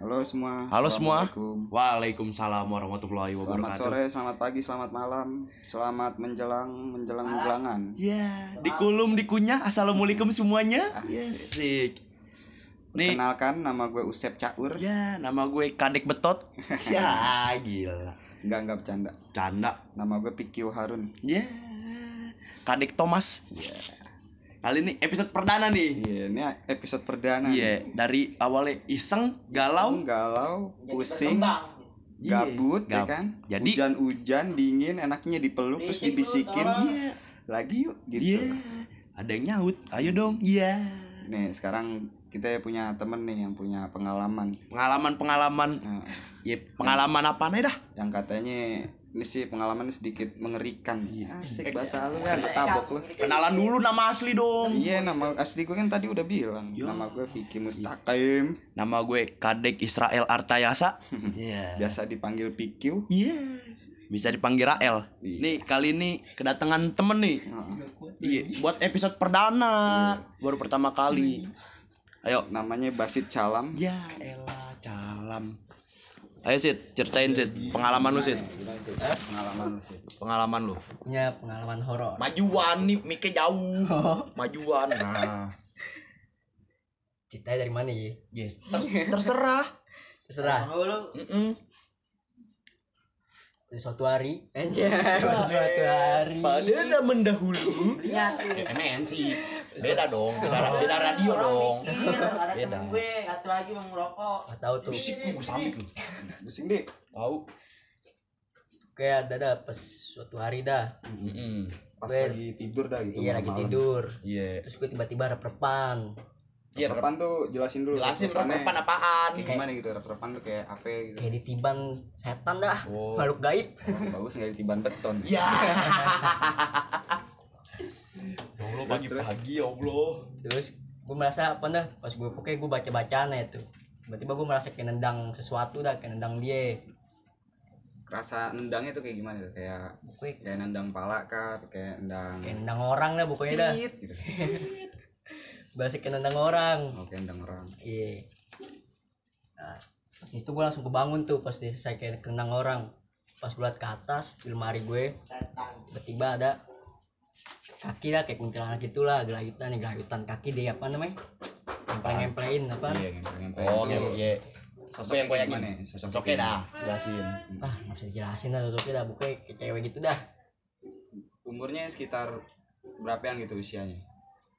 Halo semua. Halo semua. Waalaikumsalam warahmatullahi Selamat wabarakatuh. sore, selamat pagi, selamat malam, selamat menjelang menjelang menjelangan. Ya, dikulum dikunyah. Assalamualaikum semuanya. Asik. Asik. Nih, Kenalkan nama gue Usep Caur. ya nama gue Kadek Betot. Ya, gila. Enggak enggak bercanda. Canda. Nama gue Pikio Harun. Ya. Kadek Thomas. Iya. Kali ini episode perdana nih. Iya, ini episode perdana. Iya, dari awalnya iseng, galau, Iseng, galau, pusing, Iya, gabut, ya gab- kan? Jadi- hujan-hujan, dingin, enaknya dipeluk terus dibisikin. Iya. Lagi yuk gitu. Iya. Ada yang nyaut. Ayo dong. Iya. Nih, sekarang kita punya temen nih yang punya pengalaman. Pengalaman-pengalaman. Nah, Ya, pengalaman apa nih dah? yang katanya ini sih pengalaman sedikit mengerikan. Iya. Asik bahasa lu kan tabok lu. Kenalan dulu nama asli dong. Iya nama asli gue kan tadi udah bilang. Yo. Nama gue Vicky Mustaqim. Nama gue Kadek Israel Artayasa. Iya. Biasa dipanggil PQ. Iya. Bisa dipanggil Rael. Iya. Nih kali ini kedatangan temen nih. Iya. Buat episode perdana. Baru pertama kali. Ayo. Namanya Basit Calam. Ya elah calam. Ayo Sid, ceritain Sid pengalaman lu Sid. Pengalaman lu sih. Pengalaman lu. punya pengalaman horor. Majuan nih, miknya jauh. Majuan. Nah. Ceritanya dari mana ya? Yes. Ters- terserah. Terserah. Mm-mm. Suatu hari. Anjir. Suatu hari. Pada zaman dahulu. Ya, MNC. Beda dong, beda, beda radio dong. ada Beda. gue satu lagi mau ngerokok tahu tuh. Bisik gue sambit lu. Pusing deh. Tahu. Kayak ada dah pas suatu hari dah. Mm-mm. Pas Gue- lagi tidur dah gitu. Iya lagi tidur. Iya. Terus gue tiba-tiba rep-repan. Iya, Repan tuh jelasin dulu. jelasin Repannya repan apaan. Kayak gimana gitu repan tuh kayak apa gitu. Kayak ditiban setan dah. Oh. Makhluk gaib. Bagus nggak ditiban beton. Ya. Ya Allah pagi-pagi ya Allah. Terus gue merasa apa dah? Pas gue pokoknya gue baca-bacaan ya tuh. Tiba-tiba gue merasa kayak nendang sesuatu dah, kayak nendang dia. Kerasa nendangnya tuh kayak gimana tuh? Kayak kayak nendang pala kah? Kayak nendang kayak nendang orang dah pokoknya dah. gitu. Bahasa kayak nendang orang. Oke, nendang orang. Iya. Nah, pas itu gue langsung kebangun tuh pas dia selesai kayak kenang orang. Pas gue liat ke atas di lemari gue, tiba-tiba ada kaki lah kayak kuntilanak gitulah gelayutan nih gelayutan kaki dia apa namanya ngempleng-ngemplein apa Iya, ngempel-ngempel. Oh, Itu iya. Sosoknya yang gimana? gimana? Sosoknya Sosoknya dah, jelasin. ah nggak bisa dijelasin dah sosoknya dah pokoknya kayak cewek gitu dah Umurnya sekitar berapaan gitu usianya?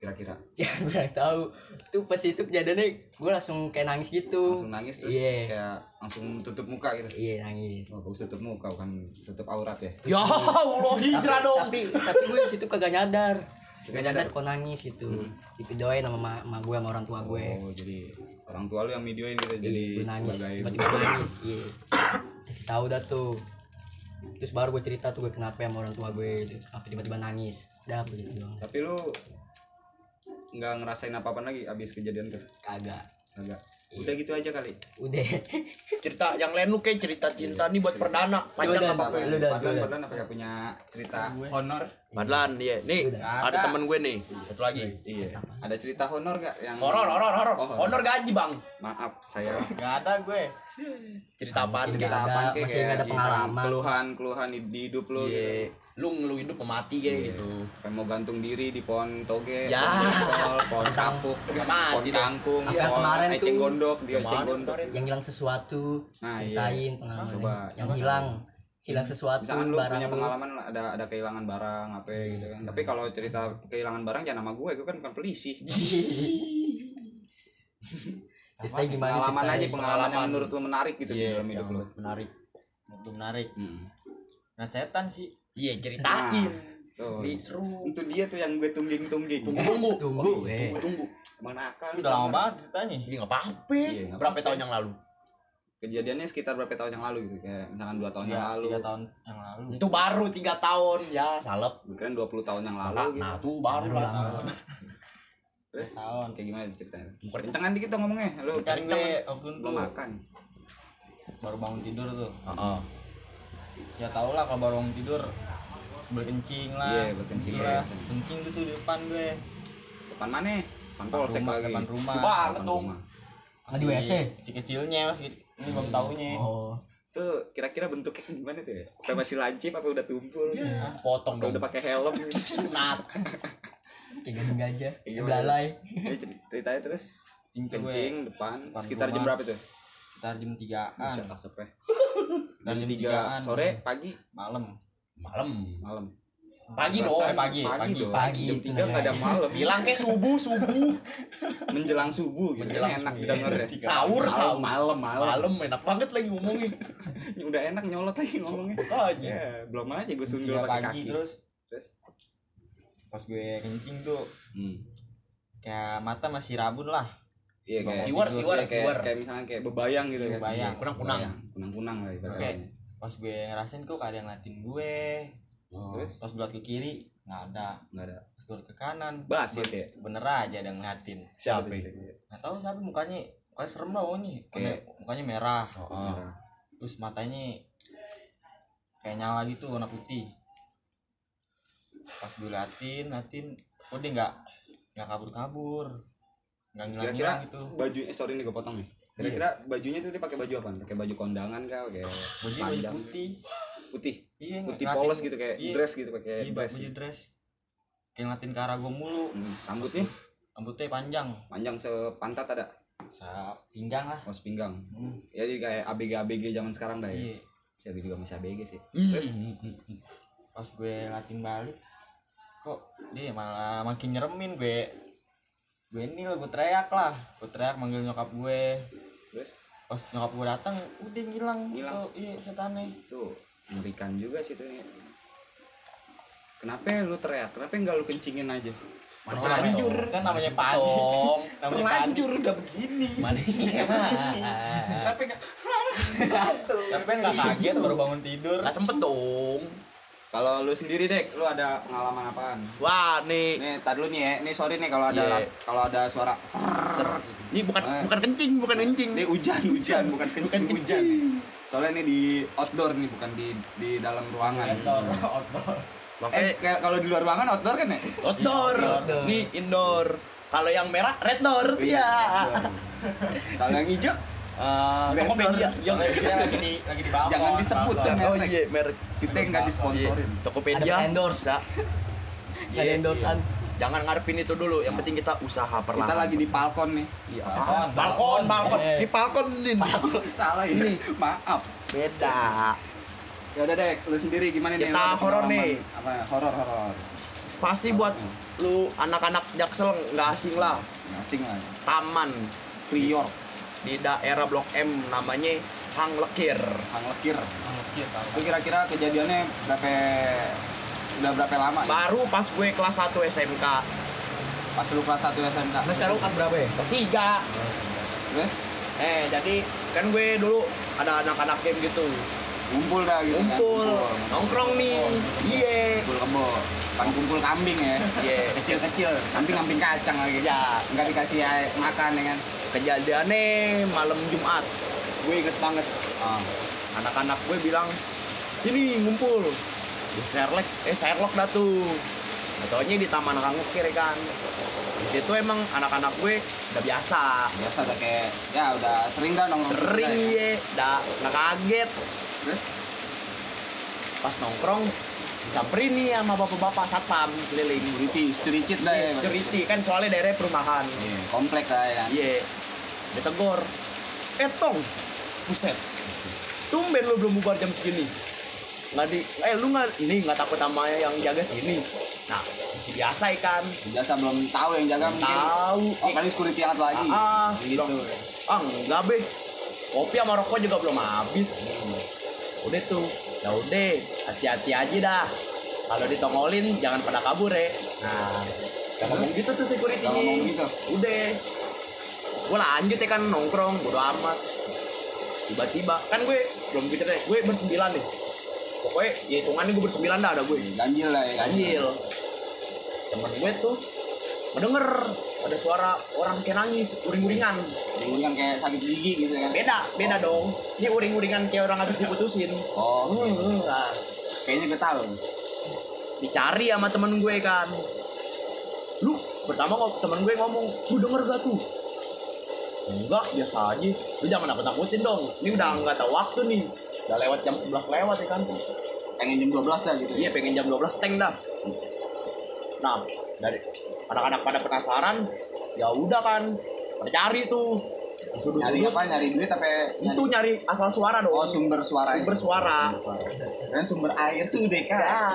Kira-kira. ya gue nggak tahu tuh pas itu kejadiannya gue langsung kayak nangis gitu Langsung nangis terus Iya. kayak langsung tutup muka gitu. iya nangis Oh, bagus tutup muka bukan tutup aurat ya. Ya Allah hijrah tapi, dong. tapi tapi gue di situ kagak nyadar Gak gak nyadar kok nangis gitu Hmm. divideoin sama ma, ma gue sama orang tua gue Oh, jadi orang tua lu yang videoin gitu Iya, jadi gue nangis sebagai tiba-tiba nangis iya kasih tahu dah tuh terus baru gue cerita tuh gue kenapa sama orang tua gue gitu. apa tiba-tiba nangis dah begitu doang Tapi lu nggak ngerasain apa-apa lagi abis kejadian tuh? kagak Agak. Iya. Udah gitu aja kali. udah Cerita yang lain lu kayak cerita cinta nih buat perdana. Panjang Udah, apa? udah. lu dah, Padahal lu dah. padahal apa punya cerita honor? Padahal iya. Nih, Udah. ada temen gue nih. Satu lagi. Iya. Ada cerita honor gak yang Horor, horor, horor. Oh, Honor gaji, Bang. Maaf, saya Gak ada gue. Cerita apaan? Mungkin cerita nggak apaan kayak masih nggak ada kayak pengalaman. keluhan keluhan di, di hidup lu gitu. Iya. Lu lu hidup memati kayak Iya. gitu. Kayak mau gantung diri di pohon toge, Ya. pohon jengkol, pohon kapuk, pohon mati kangkung, yang pohon kemarin eceng tuh? gondok, dia eceng gondok. kemarin. yang hilang sesuatu Nah, iya. ceritain pengalaman Coba, yang coba hilang hilang sesuatu Misalkan lu barang punya lu. pengalaman ada ada kehilangan barang apa ya gitu kan. Tapi kalau cerita kehilangan barang jangan nama gue, gue kan bukan polisi. ceritanya gimana pengalaman aja pengalaman yang menurut lu menarik gitu di Iya, dalam hidup lu. menarik. itu menarik Hmm. nah setan sih Iya, ceritain. Tuh. Nih, seru. Itu dia tuh yang gue tungging-tungging. Tunggu, tunggu. Tunggu, Oh, eh. tunggu, tunggu. Mana akal udah lama banget ceritanya Ini nggak apa-apa. Iya, Berapa tahun yang lalu? Kejadiannya sekitar berapa tahun yang lalu gitu? Kayak misalkan 2 tahun yang tiga, lalu. tiga tahun yang lalu Itu baru tiga tahun ya, salep. Kira 20 tahun yang lalu Nah, gitu. nah tuh baru Baru lah. Terus tahun kayak gimana sih ceritanya? Kencengan dikit dong ngomongnya. Lu kan gue kan? makan. baru bangun tidur tuh Heeh. Ya tau lah kalau baru bangun tidur berkencing lah Iya, berkencing Gitu lah. biasa. kencing tuh di depan gue Depan mana? Depan Depan polsek rumah, lagi. depan rumah Banget Depan dong. rumah. Ah, di WC. kecil-kecilnya masih ini belum taunya Oh. Tuh kira-kira bentuknya gimana tuh ya? Apa masih lancip apa udah tumpul? Ah, potong Apa dong udah pakai helm? sunat Kayak gading gajah. Iya, gimana? Belalai. Ya, ceri- ceritanya terus kencing kencing depan, Depan sekitar jam rumah. berapa tuh? sekitar jam tigaan Buset asap ya. Dan Jam jam 3 tigaan sore, pagi, malam malam malam. pagi dong pagi, pagi, pagi. dong. Pagi Jam itu 3 enggak ada malam. bilang kayak subuh subuh menjelang subuh gitu. Menjelang enak subuh. denger ya. Sahur, sahur. malam, malam. malam enak banget lagi ngomongin Udah enak nyolot lagi ngomongnya. makanya Ya, belum aja gue sundul tiga pakai pagi kaki. terus Terus pas gue kencing tuh hmm. kayak mata masih rabun lah Iya kayak Siwar, tidur, siwar, kayak, kayak, siwar. kayak misalnya kayak bebayang gitu kan. Bebayang. Iya, Kunang-kunang. Kunang-kunang lah Oke. ibaratnya. pas gue ngerasain kok ada yang ngeliatin gue Terus pas gue liat ke kiri nggak ada enggak ada. pas gue liat ke kanan Basit ya. bener aja ada yang ngeliatin Siapa nggak tahu siapa mukanya kayak serem loh nih Kayak- mukanya merah Merah. terus matanya kayak nyala gitu warna putih pas gue liatin liatin kok dia nggak nggak kabur kabur nggak ngilang Kira-kira gitu baju eh sorry nih gue potong nih. Kira-kira bajunya tuh dia pakai baju apa? Pakai baju kondangan kah? Kayak baju baju panjang. putih putih, iya putih polos gitu kayak iya, dress gitu pakai iya, dress. baju dress kayak ngeliatin ke arah gue mulu Hmm, Rambutnya rambutnya panjang panjang sepantat ada, sa pinggang lah oh sepinggang. Hmm, Ya jadi kayak ABG ABG zaman sekarang dah ya. iya Siapa juga masih ABG sih. Hmm. Terus pas gue ngeliatin balik kok dia malah makin nyeremin gue gue ini lah gue teriak lah. Gue teriak manggil nyokap gue. Terus? Pas nyokap gue datang udah ngilang Ngilang. gitu iya setannya. Tuh mengerikan juga sih tuh. Kenapa lu teriak? Kenapa enggak lu kencingin aja? terlanjur kan namanya namanya Terlanjur udah begini. mana padi tapi kan nggak kaget baru bangun tidur. Nggak sempet dong Kalau lu sendiri dek, lu ada pengalaman apaan? wah nih Nih, tar dulu nih ya. Nih sorry nih kalau ada Iya. ras- kalau ada suara ser. ser ini bukan Eh. bukan kencing bukan kencing Ini hujan, hujan, bukan kencing, Bukan hujan. Soalnya ini di outdoor nih, bukan di di dalam ruangan. Eh, makanya kayak kalau di luar ruangan outdoor kan ya? outdoor Outdoor. nih indoor kalau yang merah red door Iya. ya Kalau yang hijau Red Tokopedia yang kita lagi di lagi di balkon Jangan disebut kan. oh iya merek kita yang nggak disponsorin. Iya, Tokopedia endorse. bisa Ada Iya, endorsean. jangan ngarepin itu dulu yang penting kita usaha perlahan Kita lagi di balkon nih. Iya, balkon balkon Eh. di balkon din Salah ini. Maaf. beda Ya udah deh, lu sendiri gimana nih? Kita Lu ada horor nih. Apa? Horor horor. pasti buat lu anak-anak jaksel nggak asing lah Asing lah. taman Prior, di daerah blok M namanya Hang Lekir Hang Lekir. Iya, tahu. Itu kira-kira kejadiannya berapa udah berapa lama? nih? baru pas gue kelas 1 SMK Pas lu kelas 1 SMK. Nah, sekarang kelas berapa ya? kelas 3 Terus eh jadi kan gue dulu ada anak-anak game gitu ngumpul dah gitu. kan? ngumpul nongkrong nih iya Kumpul kebo. Kumpul kambing ya. iya Kecil-kecil. Kambing kambing kacang lagi. ya Enggak dikasih air makan ya kan. kejadiannya malam Jumat gue inget banget Oh. anak-anak gue bilang sini ngumpul di Sherlock eh Sherlock dah tuh Taunya di Taman Kang Ukir kan di situ emang anak-anak gue udah biasa Biasa udah kayak ya udah sering dah nongkrong. sering kita ya. ya udah nggak kaget Terus pas nongkrong disamperin nih sama bapak-bapak satpam keliling. Security, security dah ya. Security kan soalnya daerah perumahan. Iya, komplek dah ya. Iya. Ditegor eh tong buset. Tumben lu belum bubar jam segini. Nggak di eh lu nggak ini nggak takut sama yang jaga sini. Nah masih biasa ikan Biasa belum tahu yang jaga mungkin. tahu. Oh, kali security satu lagi. ah, gitu. ah enggak be. Kopi sama rokok juga belum habis. Udah tuh ya udah hati-hati aja dah. Kalau ditongolin jangan pada kabur ya. Nah yang ngomong gitu tuh security. Ngomong gitu. udah. Gue lanjut ya kan nongkrong bodo amat. Tiba-tiba kan gue belum gitu deh gue bersembilan nih pokoknya ya hitungannya gue bersembilan dah ada gue. Ganjil lah ya. ganjil. Temen gue tuh mendenger ada suara orang kayak nangis uring-uringan. Kan kayak sakit gigi gitu kan. beda beda dong. Ini uring-uringan kayak orang habis diputusin. Oh, gitu. nah, kayaknya gue tahu. dicari sama temen gue kan. Lu pertama kok temen gue ngomong lu denger gak tuh? Enggak biasa aja. Lu jangan nakut nakutin dong. Ini udah nggak tahu waktu nih. Udah lewat jam 11 lewat ya kan? Pengen jam 12 dah gitu iya pengen jam 12 tank dah. Nah dari anak-anak pada penasaran ya udah kan pada cari tuh. Nyari sudut-sudut apa? Nyari duit tapi itu nyari asal suara dong. Oh sumber suara sumber suara. Dan sumber air. Sudah kan Ya,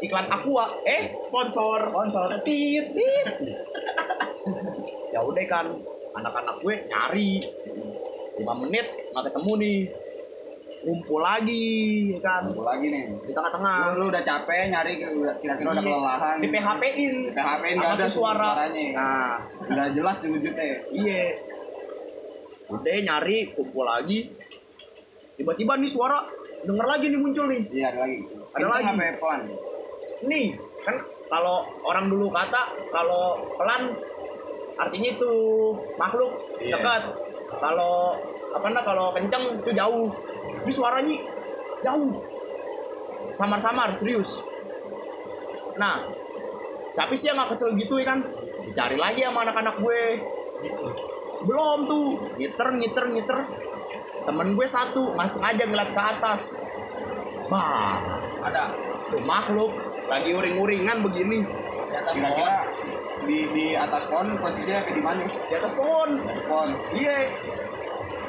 iklan Aqua, eh sponsor, sponsor, tit, tit. ya udah kan, anak-anak gue nyari, lima menit nggak ketemu nih, ngumpul lagi, ya kan, Ngumpul lagi nih. Di tengah-tengah, lu, lu udah capek nyari kira-kira udah kelelahan. Di PHP ini Sama nggak ada tuh suara. suara. suaranya. Nah, udah jelas di wujudnya. Iya, udah nyari, kumpul lagi, tiba-tiba nih suara, denger lagi nih muncul nih, iya ada lagi. Ada Kenceng lagi. apa pelan. Nih kan kalau orang dulu kata kalau pelan artinya itu makhluk Iya. dekat. Kalau apa nah kalau kencang itu jauh ini suaranya jauh. Samar-samar serius. Nah siapa sih yang nggak kesel gitu ya kan? Dicari lagi sama anak-anak gue. Belum tuh. Ngiter ngiter ngiter. Temen gue satu masih aja ngeliat ke atas. Bah ada tuh makhluk lagi uring-uringan begini. Kira-kira di di atas pohon posisinya kayak di mana? Di atas pohon. Di atas pohon. Iya.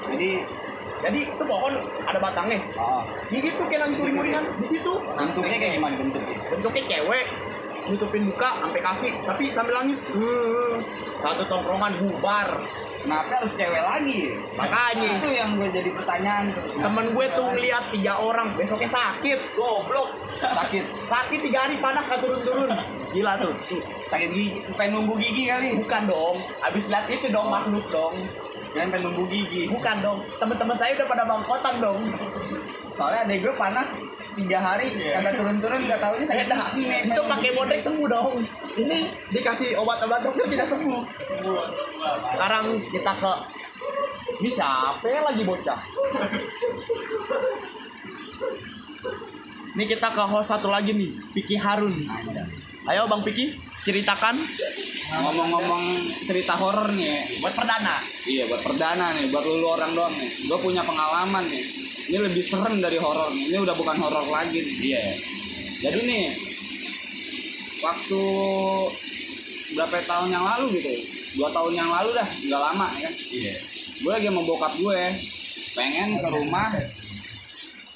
Jadi jadi itu pohon ada batangnya. Oh. Ini gitu kayak lagi uring-uringan di situ. Bentuknya kayak gimana bentuknya? Bentuknya cewek. Nutupin muka sampai kaki. Tapi sambil nangis Hmm. satu tongkrongan bubar. Kenapa harus cewek lagi? Makanya. Itu yang gue jadi pertanyaan tuh. temen gue tuh ngeliat tiga orang. Besoknya sakit. Goblok. Sakit. Sakit tiga hari panas gak turun-turun. Gila tuh. Tuh, sakit gigi. Pengen nunggu gigi kali. Bukan dong. Habis lihat itu dong makhluk dong pengen nunggu gigi. Bukan dong teman-teman saya udah pada bangkotan dong. Soalnya adek gue panas tiga hari kagak turun-turun nggak tahunya sakit Dah, gigi nih itu pakai bodrek sembuh dong. Ini dikasih obat-obat dokter tidak sembuh sekarang kita ke ini siapa lagi bocah? Ini kita ke host satu lagi nih Piki Harun. Ayo Bang Piki ceritakan? Ngomong-ngomong cerita horor nih buat perdana? Iya buat perdana nih buat lulu orang doang nih. Gue punya pengalaman nih. Ini lebih serem dari horor. Ini udah bukan horor lagi nih. iya. Jadi nih waktu berapa tahun yang lalu gitu dua tahun yang lalu dah nggak lama ya. Kan iya. Gue lagi mau bokap gue pengen ke rumah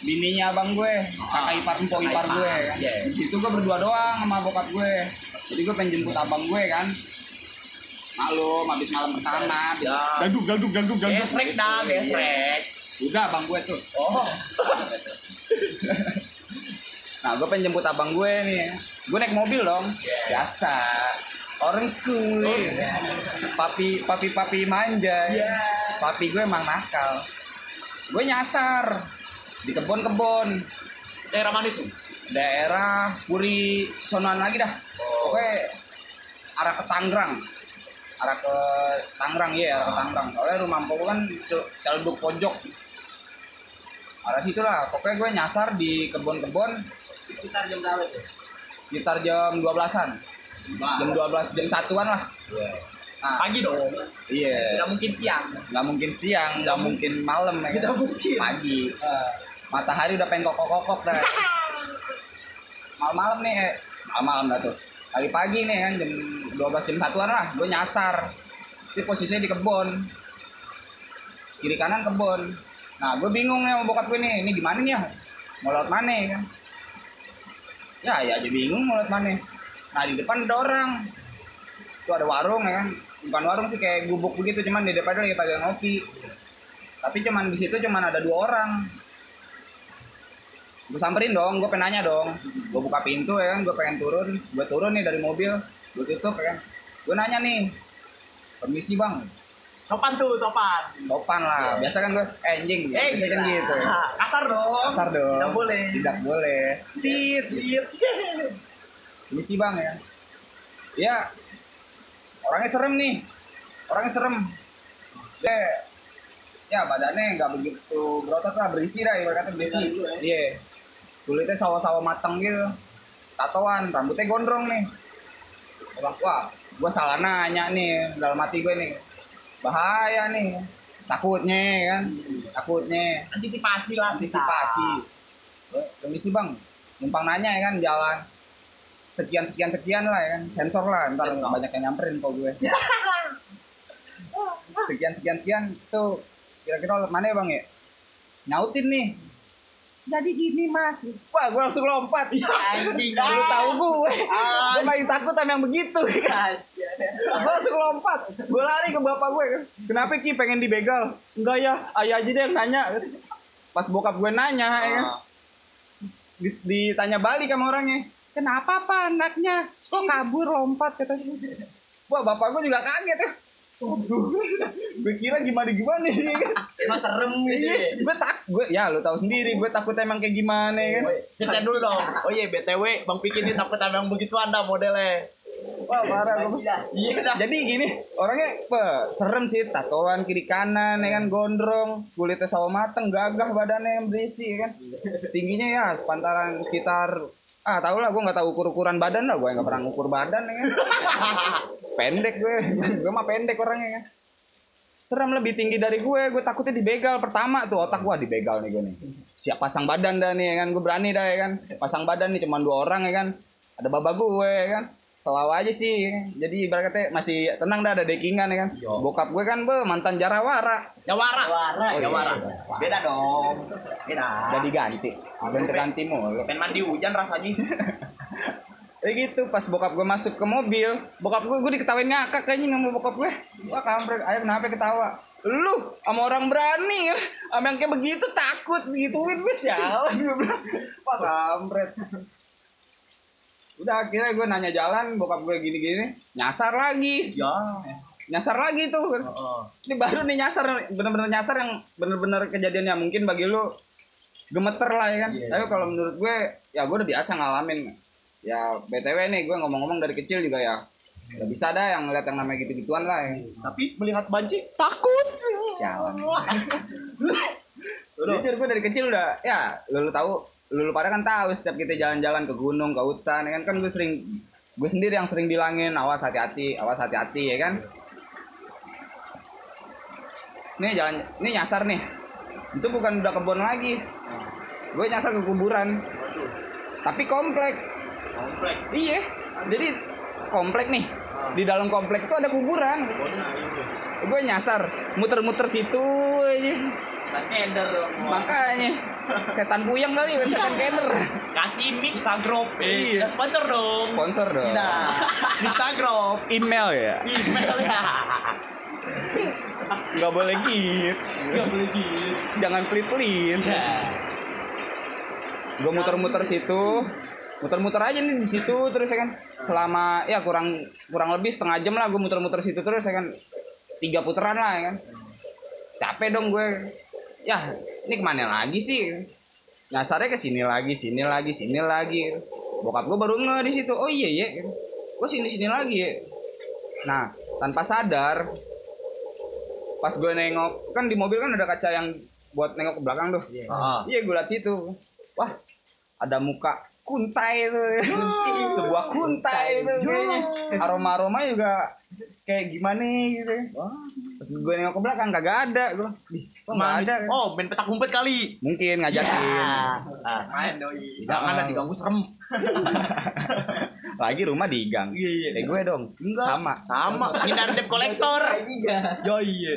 bininya abang gue kakak ipar empok ipar gue. kan Iya. di situ gue berdua doang sama bokap gue. Jadi gue pengen jemput abang gue kan. Maklum habis malam pertama habis Ya. gagduk gagduk gagduk gagduk gesrek dah gesrek. Udah abang gue tuh. Oh. Nah gue pengen jemput abang gue nih. Gue naik mobil dong. Iya. biasa. Orang school. Papi papi papi manja. Iya. papi gue emang nakal. Gue nyasar di kebun-kebun daerah mana itu? Daerah Puri sonoan lagi dah. Oke arah ke Tangerang. Arah ke Tangerang ya arah ke Tangerang. Soalnya rumah mpok kan ce- celduk pojok. Arah situ lah. Pokoknya gue nyasar di kebun-kebun sekitar jam berapa itu? Sekitar jam 12-an jam 12 jam satuan lah. Nah, pagi dong. Iya. Tidak mungkin siang. Nggak mungkin siang nggak mungkin malam ya kan? mungkin. Pagi matahari udah pengen kokok-kokok dah malam-malam nih eh. malam-malam dah tuh. Pagi-pagi nih kan jam 12 jam satuan lah. Gue nyasar. Itu posisinya di kebun. Kiri kanan kebun. Nah gue bingung nih sama bokap gue nih ini gimana nih ya? Mau lewat mana ya? Kan ya ya aja bingung mau lewat mana. Nah di depan ada orang. Itu ada warung ya kan. Bukan warung sih kayak gubuk begitu cuman di depan lagi pada ngopi. Tapi cuman di situ cuman ada dua orang gue samperin dong gue pengen nanya dong. Gue buka pintu ya kan gue pengen turun. Gue turun nih dari mobil gue tutup ya kan. Gue nanya nih permisi bang. Sopan tuh sopan. Sopan lah. Biasa kan gue eh, anjing. Eh biasa kan gila. gitu. Kasar dong. Kasar dong. Tidak boleh. Tidak boleh. Tit tit permisi bang ya. Ya orangnya serem nih. Orangnya serem. Dia ya badannya nggak begitu berotot lah berisi dah ibarat kata berisi iya kulitnya sawo-sawo mateng gitu. Tatoan rambutnya gondrong nih. Wah gue salah nanya nih dalam hati gue nih. Bahaya nih. Takutnya kan? Takutnya. Antisipasi lah. antisipasi. Eh, permisi bang. Numpang nanya ya kan jalan. Sekian sekian sekian lah ya kan. Sensor lah ntar banyak yang nyamperin kok gue. Sekian sekian sekian tuh. Kira-kira mana ya bang ya? Nyautin nih jadi gini mas. Wah gue langsung lompat. Anjing. lu tahu gue gue paling takut sama yang begitu. Kan gue langsung lompat. Gue lari ke bapak gue kan kenapa ki pengen dibegal? Enggak ya ayah aja deh yang nanya. Pas bokap gue nanya ya. Kan Di- ditanya balik sama orangnya. Kenapa pak? Anaknya kok kabur lompat katanya. Wah bapak gue juga kaget ya gue kira gimana gimana nih Emang serem gitu ya. Iya, gue tak gue ya lu tahu sendiri gue takut emang kayak gimana ya kan Ceritain dulu dong. Oh iya BTW Bang Piki ini takut sama yang begitu anda modelnya. wah parah gue Iya dah. jadi gini orangnya pe, serem sih tatoan kiri kanan ya kan gondrong kulitnya sawo mateng gagah badannya yang berisi ya kan tingginya ya sepantaran sekitar ah tau lah gue nggak tahu ukur ukuran badan lah gue nggak pernah ngukur badan ya. Pendek gue gue mah pendek orangnya kan serem lebih tinggi dari gue gue takutnya dibegal pertama tuh otak gue dibegal nih gue nih. Siap pasang badan dah nih ya kan? Gue berani dah ya kan? Pasang badan nih cuma dua orang ya kan? Ada baba gue ya kan selalu aja sih. Jadi ibaratnya masih tenang dah ada dekingan ya kan? Bokap gue kan be mantan jarawara. Jawara. Jawara, Oh, iya. Jawara. Beda dong. Beda. udah diganti. Ganti ganti mulu. pengen mandi hujan rasanya. ya gitu pas bokap gue masuk ke mobil bokap gue gue diketawain ngakak kayaknya sama bokap gue. Wah kampret. Ayo kenapa ketawa? Lu sama orang berani. Ya sama yang kayak begitu takut gituin wis ya gue bilang wah kampret udah akhirnya gue nanya jalan bokap gue gini-gini nyasar lagi Ya. nyasar lagi tuh Heeh. ini baru nih nyasar bener-bener nyasar yang bener-bener kejadiannya mungkin bagi lu gemeter lah ya kan Iya, tapi kalau menurut gue ya gue udah biasa ngalamin ya btw nih gue ngomong-ngomong dari kecil juga ya Gak bisa dah yang ngeliat yang namanya gitu-gituan lah ya. Tapi melihat banci takut. Sialan. Jujur gue dari kecil udah ya lu, lu tahu lu, lu pada kan tahu setiap kita jalan-jalan ke gunung ke hutan ya kan? Kan gue sering gue sendiri yang sering bilangin awas hati-hati awas hati-hati ya kan? Nih jalan ini nyasar nih. Itu bukan udah kebun lagi. Gue nyasar ke kuburan. Tapi komplek. Komplek. iya. Jadi komplek nih. Di dalam komplek itu ada kuburan. Gue nyasar muter-muter situ aja makanya setan puyeng kali bukan setan kenner Kasih mix agrop. Iya. Iya. Sponsor dong. sponsor dong Tidak. Mix agrop. email ya Email ya. nggak boleh gitu Gak boleh gitu. jangan pelit-pelit Ya. gue muter-muter situ muter-muter aja nih di situ terus ya kan selama ya kurang kurang lebih setengah jam lah gue muter-muter situ terus ya kan tiga putaran lah ya kan capek dong gue. Ya ini ke mana lagi sih? Nyasarnya ke sini lagi sini lagi sini lagi. Bokap gue baru nge di situ. Oh iya iya. Gue sini sini lagi ya nah tanpa sadar pas gue nengok kan di mobil kan ada kaca yang buat nengok ke belakang tuh. Ah. Iya gue liat situ. Wah, ada muka kuntai itu. Sebuah kuntai itu kayaknya. Aroma-aroma juga kayak gimana gitu. Pas gue nengok ke belakang kagak ada gue. Ih, kok ada? Oh, main petak umpet kali. Mungkin ngajakin. Ah, main doi. Jangan lah diganggu serem. Lagi rumah di gang. Iya, iya. Kayak gue dong. Enggak. Sama. Sama. Hindar debt kolektor. Ya iya.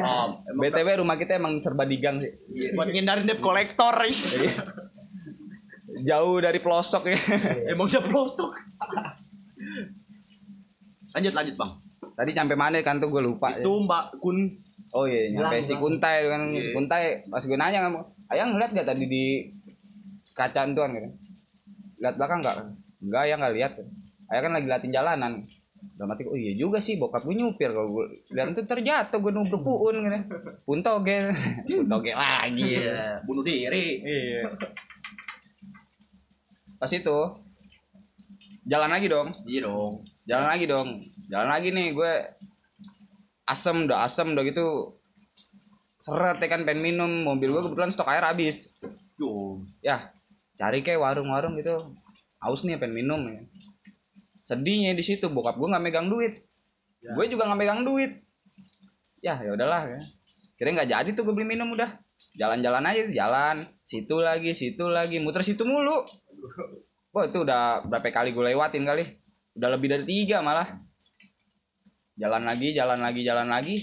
Oh, emang BTW rumah kita emang serba di gang sih. buat ngindarin debt kolektor. Jauh dari pelosok ya. Emang udah pelosok. Lanjut lanjut bang. Tadi sampai mana kan tuh gue lupa. Itu Mbak Kun. Oh iya, nyampe Bilang, si. Kuntai kan Iya. si Kuntai pas gue nanya kamu, ayang ngeliat gak tadi di kaca tuan gitu. Lihat belakang nggak? Enggak, ya nggak lihat. Ayah kan lagi latin jalanan. Udah mati, oh iya juga sih, bokap gue nyupir kalau gue lihat itu terjatuh gue nubruk puun gitu. Puntoge, puntoge lagi. Iya. Bunuh diri. Iya. Pas itu jalan lagi dong, Iya dong. jalan lagi dong, jalan lagi nih gue asem udah asem udah gitu. Seret ya kan pengen minum. Mobil gue kebetulan stok air habis. Yo. ya cari kayak warung-warung gitu. Haus nih pengen minum ya. Sedihnya di situ bokap gue nggak megang duit. Gue juga nggak megang duit. Ya ya udahlah ya. kira nggak jadi tuh gue beli minum udah. Jalan-jalan aja jalan. Situ lagi situ lagi. Muter situ mulu wah itu udah berapa kali gue lewatin kali. Udah lebih dari tiga malah. Jalan lagi jalan lagi jalan lagi.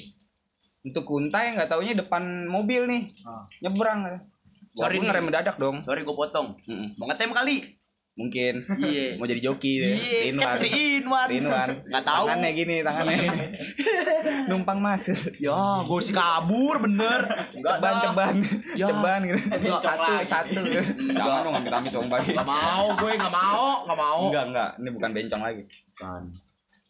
Untuk kuntai nggak taunya depan mobil nih. Ah. nyebrang. Sorry nih. ngerem mendadak dong. Sorry gue potong. Mau ngetem kali mungkin. Iya. Mau jadi joki deh iya kan Rinwan three in one Rinwan nggak tahu. Tangannya gini tangannya. Numpang masuk ya gue sih kabur bener. Enggak ceban dah. ceban. Ya. ceban gitu. Enggak. satu satu. Jangan dong amit amit dong bagi nggak mau gue nggak mau nggak mau. Enggak enggak ini bukan bencong lagi. Kan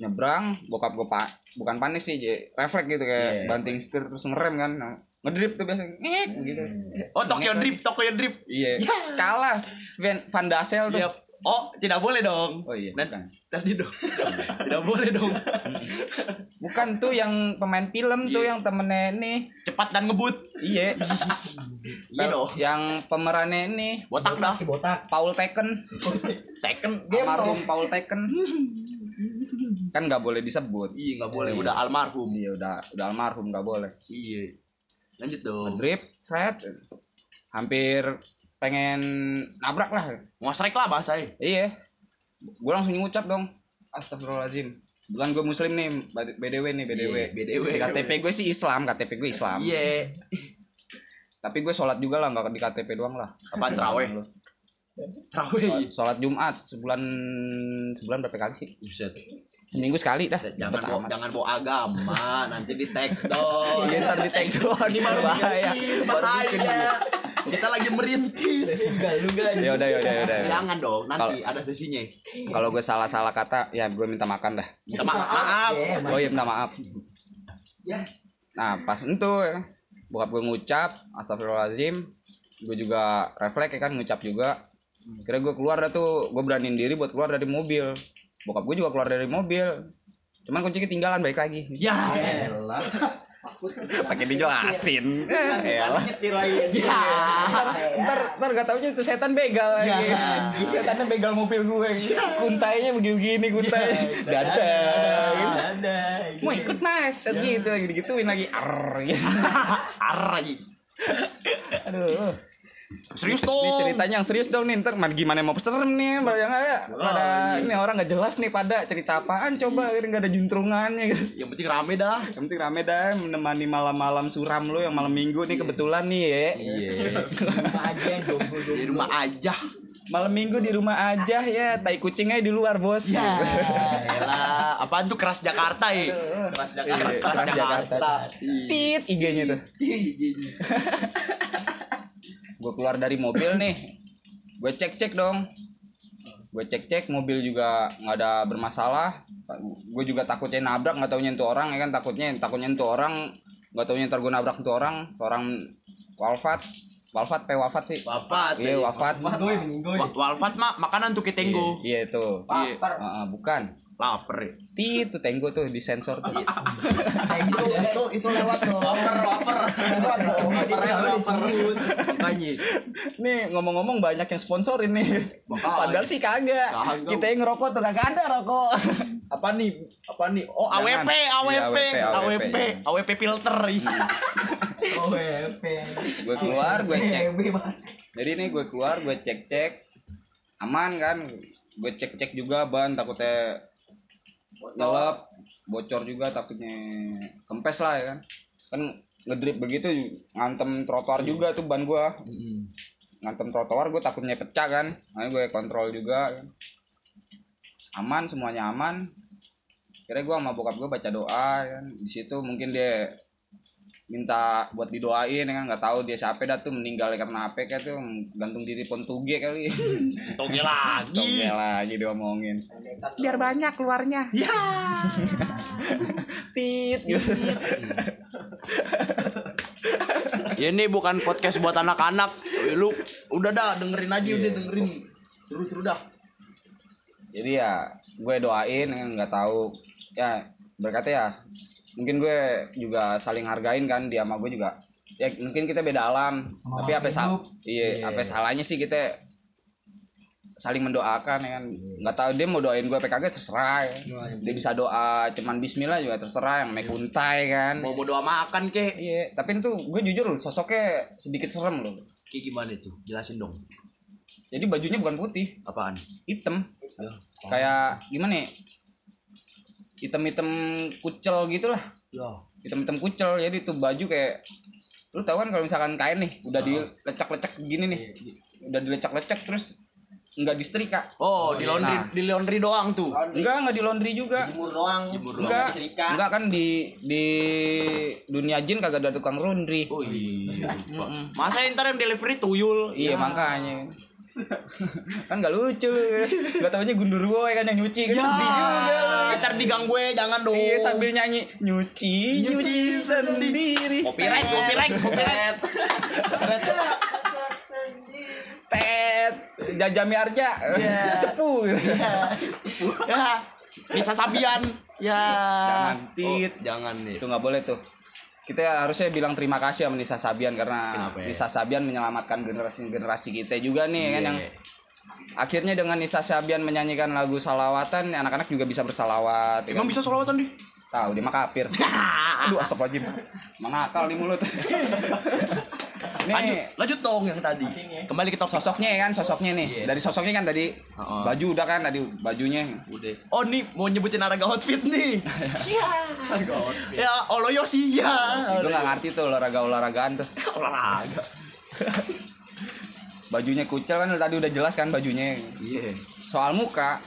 nyebrang bokap gue pak bukan panik sih J. refleks gitu kayak Iya. banting setir terus ngerem kan. Ngedrip tuh biasa. Ngek gitu. Oh Tokyo Drip Tokyo Drip iya. Kalah Van, Van Dassel tuh. Iya. oh tidak boleh dong. Oh iya Dan- bukan. tadi dong. Tidak boleh dong. Bukan tuh yang pemain film tuh Iya. yang temennya ini. Cepat dan ngebut. Iya. Iya dong. Yang pemerannya ini. Botak dah. Si botak. Paul Taken Tekken. Almarhum. Paul Taken kan nggak boleh disebut. Iya nggak boleh. Udah almarhum. Iya udah udah almarhum nggak boleh. Iya. Lanjut dong. Drip set hampir pengen nabrak lah. Ngosrek lah bahasanya iya. Gue langsung ngucap dong. Astagfirullahaladzim. Bukan gue muslim nih BDW nih BDW Iya, BDW. KTP gue sih Islam KTP gue Islam. Iya. Tapi gue sholat juga lah nggak di KTP doang lah. Apaan terawih? terawih. Sholat Jumat sebulan sebulan berapa kali sih? Buset. Seminggu sekali dah. Jangan bawa jangan bawa agama nanti di tag dong Iya ntar di tag doang ini baru bahaya. bahaya kita lagi merintis. Ya udah ya udah ya udah jangan dong nanti Kalau- ada sesinya. kalau gue salah salah kata ya gue minta makan dah. Minta maaf. maaf. Oh iya minta maaf. Ya. nah pas itu ya bokap gue ngucap astagfirullahaladzim. Gue juga refleks ya kan ngucap juga. Kira gue keluar dah tuh gue beraniin diri buat keluar dari mobil. Bokap gue juga keluar dari mobil. Cuman kunci ketinggalan balik lagi. Ya pakai dijelasin ya Nyetir lagi. ya ntar ntar gak taunya itu setan begal lagi. Setannya begal mobil gue. Kuntainya begini-begini kuntainya dadah gitu. Ada. mau ikut mas? Dan gitu lagi digituin lagi. Gitu. arai aduh serius ini dong. ceritanya yang serius dong nih ntar man- gimana mau peserem nih bayang aja. Pada ini orang nggak jelas nih pada cerita apaan coba nggak ada juntrungannya gitu. Yang penting rame dah. Yang penting rame dah menemani malam-malam suram lo yang malam minggu nih kebetulan nih ya iya. Aja di rumah aja. Malam minggu di rumah aja ya. Tai kucingnya di luar bos. Ya elah. Apaan tuh keras Jakarta ya? Keras Jakarta. Iya, keras keras Jakarta. Tit IG-nya tuh gue keluar dari mobil nih. Gue cek cek dong. Gue cek cek mobil juga nggak ada bermasalah. Gue juga takutnya nabrak nggak taunya itu orang ya kan? Takutnya takutnya itu orang nggak taunya ntar gue nabrak itu orang orang wafat wafat pe wafat sih. Wafat iya wafat. Minggoy, minggoy. Wa- Walfat mak. Makanan tuh ke tenggo iya itu. Iya. Heeh, bukan. Lapar ya? Tit tuh tenggo tuh di sensor tuh. Itu itu itu lewat tuh. Waper waper. makanya. Nih ngomong-ngomong banyak yang sponsorin nih padahal sih kagak. Kita yang ngerokok tuh kagak ada rokok. Apa nih? Apa nih? Oh. AWP AWP Iya, AWP, AWP AWP filter. Oh, WP. gue keluar gue cek WP, Bang. jadi nih gue keluar gue cek cek aman kan? Gue cek cek juga ban takutnya nyelap bocor juga takutnya kempes lah ya kan? Kan ngedrip begitu ngantem trotoar juga tuh ban gue ngantem trotoar gue takutnya pecah kan? Makanya gue kontrol juga kan. aman semuanya aman. Kira gue sama bokap gue baca doa kan? Di situ mungkin dia minta buat didoain ya kan? Nggak tahu dia siapa dah tuh meninggal karena apa kayak tuh gantung diri pon tuge kali. Toge lagi. Toge lagi diomongin. Biar banyak keluarnya. Ya. Tit gitu ini bukan podcast buat anak-anak. Lu udah dah dengerin aja udah dengerin. Seru-seru dah. Jadi ya gue doain ya nggak tahu. Ya berkata ya mungkin gue juga saling hargain kan dia sama gue juga. Ya mungkin kita beda alam Sama tapi apa sal iya Iya. apa salahnya sih kita saling mendoakan ya kan? Nggak tahu dia mau doain gue PKG terserah. Ya. dia bisa doa cuman Bismillah juga terserah yang mekuntai kan? Mau mau doa makan kek iya tapi itu gue jujur loh sosoknya sedikit serem loh. Kayak gimana itu? Jelasin dong. Jadi bajunya bukan putih. Apaan? Hitam. Kayak gimana ya hitam-hitam kucel gitu lah ya hitam-hitam kucel jadi tuh baju kayak lu tahu kan kalau misalkan kain nih udah dilecak-lecak gini nih. Udah dilecak-lecak terus nggak disetrika oh di laundry Nah. di laundry doang tuh? Enggak enggak di laundry juga. Jemur doang. Jemur enggak Serika. enggak kan di di dunia jin kagak ada tukang laundry. Oh iya. Masa ntar yang delivery tuyul. Iya. makanya kan nggak lucu. Nggak tahunya gundurwo ya kan yang nyuci kan ya sedih juga. ntar di gang gue jangan dong. Iya sambil nyanyi nyuci nyuci sendiri. copyright copyright copyright. Tet jajami arja cepu. Ya. Bisa sabian. Ya. Jangan, Tit. Oh, jangan nih. Itu nggak boleh tuh kita harusnya bilang terima kasih sama Nisa Sabian karena Kenapa ya? Nisa Sabian menyelamatkan generasi generasi kita juga nih kan Iya. yang akhirnya dengan Nisa Sabian menyanyikan lagu salawatan anak-anak juga bisa bersalawat ya emang kan? bisa solawatan di tahu dia mah kafir aduh astagfirullahaladzim mengakal di mulut nih. Lanjut dong yang tadi. Kembali ke topik. Sosoknya ya kan sosoknya nih. Iya. dari sosoknya kan tadi Heeh. baju udah kan tadi bajunya. Udah. Oh nih mau nyebutin harga outfit nih. Iya. Ya oloyo sih ya lu nggak ngerti tuh olahraga olahragaan tuh. Olahraga. Bajunya kucel kan tadi udah jelas kan bajunya. Iya. Soal muka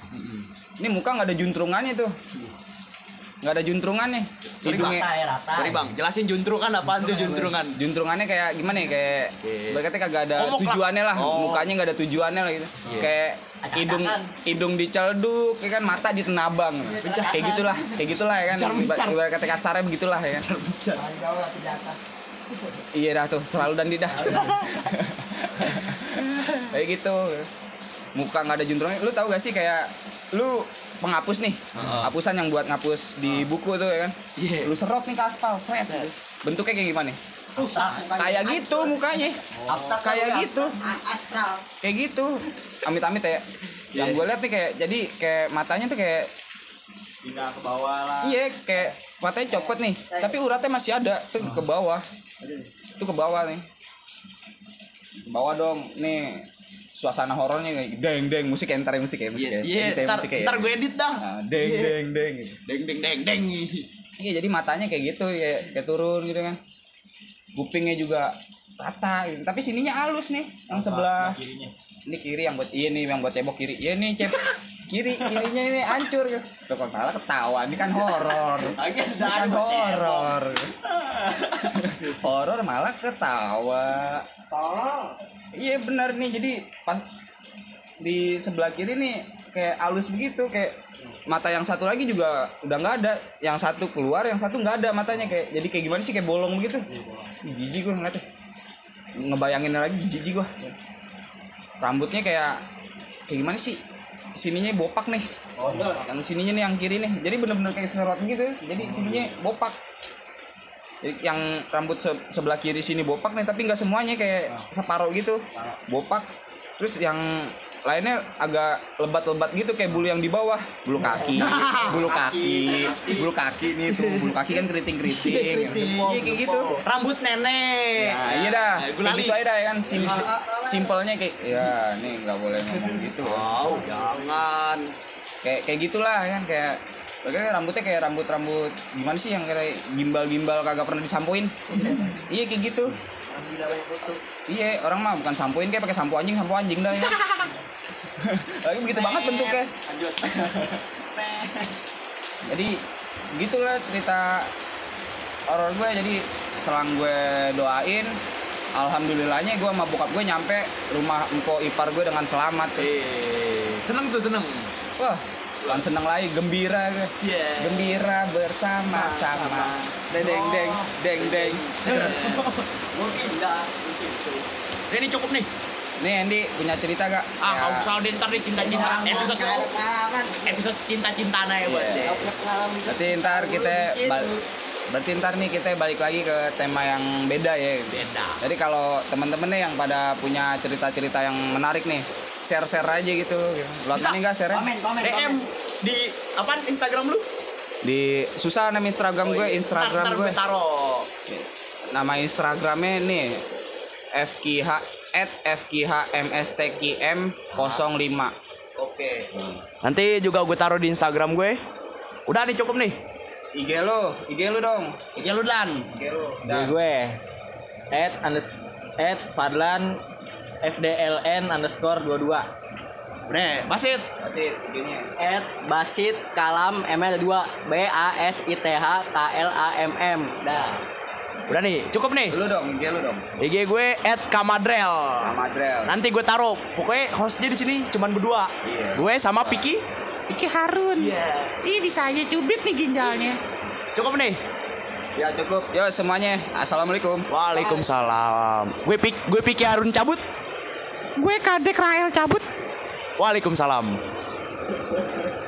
ini muka nggak ada juntrungannya tuh nggak ada juntrungannya hidungnya Rata ya rata. sorry bang. Jelasin juntrungan apaan tuh juntrungan. juntrungannya kayak gimana ya? Kayak Oke. berarti kagak ada Komok lah. tujuannya lah. Oh. mukanya nggak ada tujuannya lah gitu. Iya. kayak hidung hidung dicelduk ya kan mata ditenabang. Kayak gitulah kayak gitulah ya kan. Ibarat kata kasarnya begitulah ya kan. Iya dah tuh selalu dan tidak. Kayak gitu. Muka nggak ada juntrungnya lu tahu gak sih kayak lu penghapus nih. Heeh. hapusan yang buat ngapus di buku tuh ya kan? Iya. Lu serot nih ke aspal bentuknya kayak gimana kayak gitu mukanya. Abstrak kayak gitu. Astral. kayak gitu. Amit-amit ya. Yang gue lihat nih kayak jadi kayak matanya tuh kayak Pindah ke bawah lah. iya kayak matanya copot nih. Tapi uratnya masih ada. Tuh ke bawah. Tuh ke bawah nih. Ke bawah dong. Nih suasana horornya kayak deng deng musik ya ntar ya musik ya musik ya iya ya, ntar musik ya. ntar gue edit dah Nah, deng deng deng gitu. deng deng deng deng iya jadi matanya kayak gitu kayak, kayak turun gitu kan kupingnya juga rata gitu. tapi sininya halus nih yang sebelah Kirinya. Ini kiri yang buat iya nih yang buat cebok kiri. Iya nih cebok kiri kirinya ini hancur. Tuh kok malah ketawa. Ini kan horor. Ini kan horor. Horor malah ketawa. Tolong. iya benar nih. Jadi pas di sebelah kiri nih kayak halus begitu. Kayak mata yang satu lagi juga udah nggak ada. Yang satu keluar yang satu nggak ada matanya. Kayak jadi kayak gimana sih? Kayak bolong begitu. Ih, jijik gue ngeliatnya. Ngebayangin lagi jijik gue rambutnya kayak kayak gimana sih? Sininya bopak nih. Yang sininya nih yang kiri nih. Jadi bener-bener kayak serot gitu jadi sininya bopak. Jadi yang rambut se- sebelah kiri sini bopak nih tapi nggak semuanya kayak separuh gitu. Bopak. Terus yang lainnya agak lebat-lebat gitu kayak bulu yang di bawah. Bulu kaki. Bulu kaki. bulu kaki nih tuh. Bulu kaki kan keriting-keriting. Iya kayak gitu. rambut nenek. Nah, iya dah. Eh, Kayak gulali. gitu aja dah ya kan. Sim simpelnya kayak ya nih nggak boleh ngomong gitu. oh jangan. Kayak kayak gitulah ya kan. Kayak Mereka rambutnya kayak rambut-rambut gimana sih yang kayak gimbal-gimbal kagak pernah disampuin. iya kayak gitu. Iya, orang mah bukan sampoin kayak pakai sampo anjing, sampo anjing dah ya. Lagi begitu banget bentuknya. Jadi gitulah cerita horor gue. Jadi selang gue doain alhamdulillahnya gue sama bokap gue nyampe rumah empo ipar gue dengan selamat. Tuh. eh seneng tuh seneng. Wah kan seneng lagi gembira gue. Iya. gembira bersama-sama. Deng deng deng deng deng mungkin dah ini cukup nih nih Andy punya cerita gak ah Ya, usah deh ntar nih cinta-cinta episode Nggak pengalaman. episode cinta-cinta ya buat Iya. Nggak punya pengalaman. berarti ntar kita bal- berarti ntar nih kita balik lagi ke tema yang beda ya beda Jadi kalau teman-teman nih yang pada punya cerita-cerita yang menarik nih, share share aja gitu luat Bisa. mana enggak share Komen, komen, DM komen. di apaan Instagram lu? di susah nama Instagram gue Instagram Ntar- ntar gue taruh. nama Instagramnya nih FKH at FKHMSTKM 05 Oke. Nanti juga gue taruh di Instagram gue. Udah nih cukup nih. IG lu IG lu dong Ya lu dan. IG lu Dari gue at unders at Fadlan FDLN underscore 22 Nih, Basit. Berarti IG-nya at Basit Kalam M ada 2 B A S I T H K L A M M dah Udah nih, cukup nih. lu dong IG lu dong IG gue @kamadrel. Amadrel Nanti gue taruh. Pokoknya hostnya di sini cuman berdua. Iya. Gue sama Piki. Piki Harun. Iya. Ih bisa aja cubit nih ginjalnya. Cukup nih. ya cukup yo semuanya assalamualaikum Waalaikumsalam. Gue pik gue Piki Harun cabut. Gue Kadek Rael cabut. Waalaikumsalam.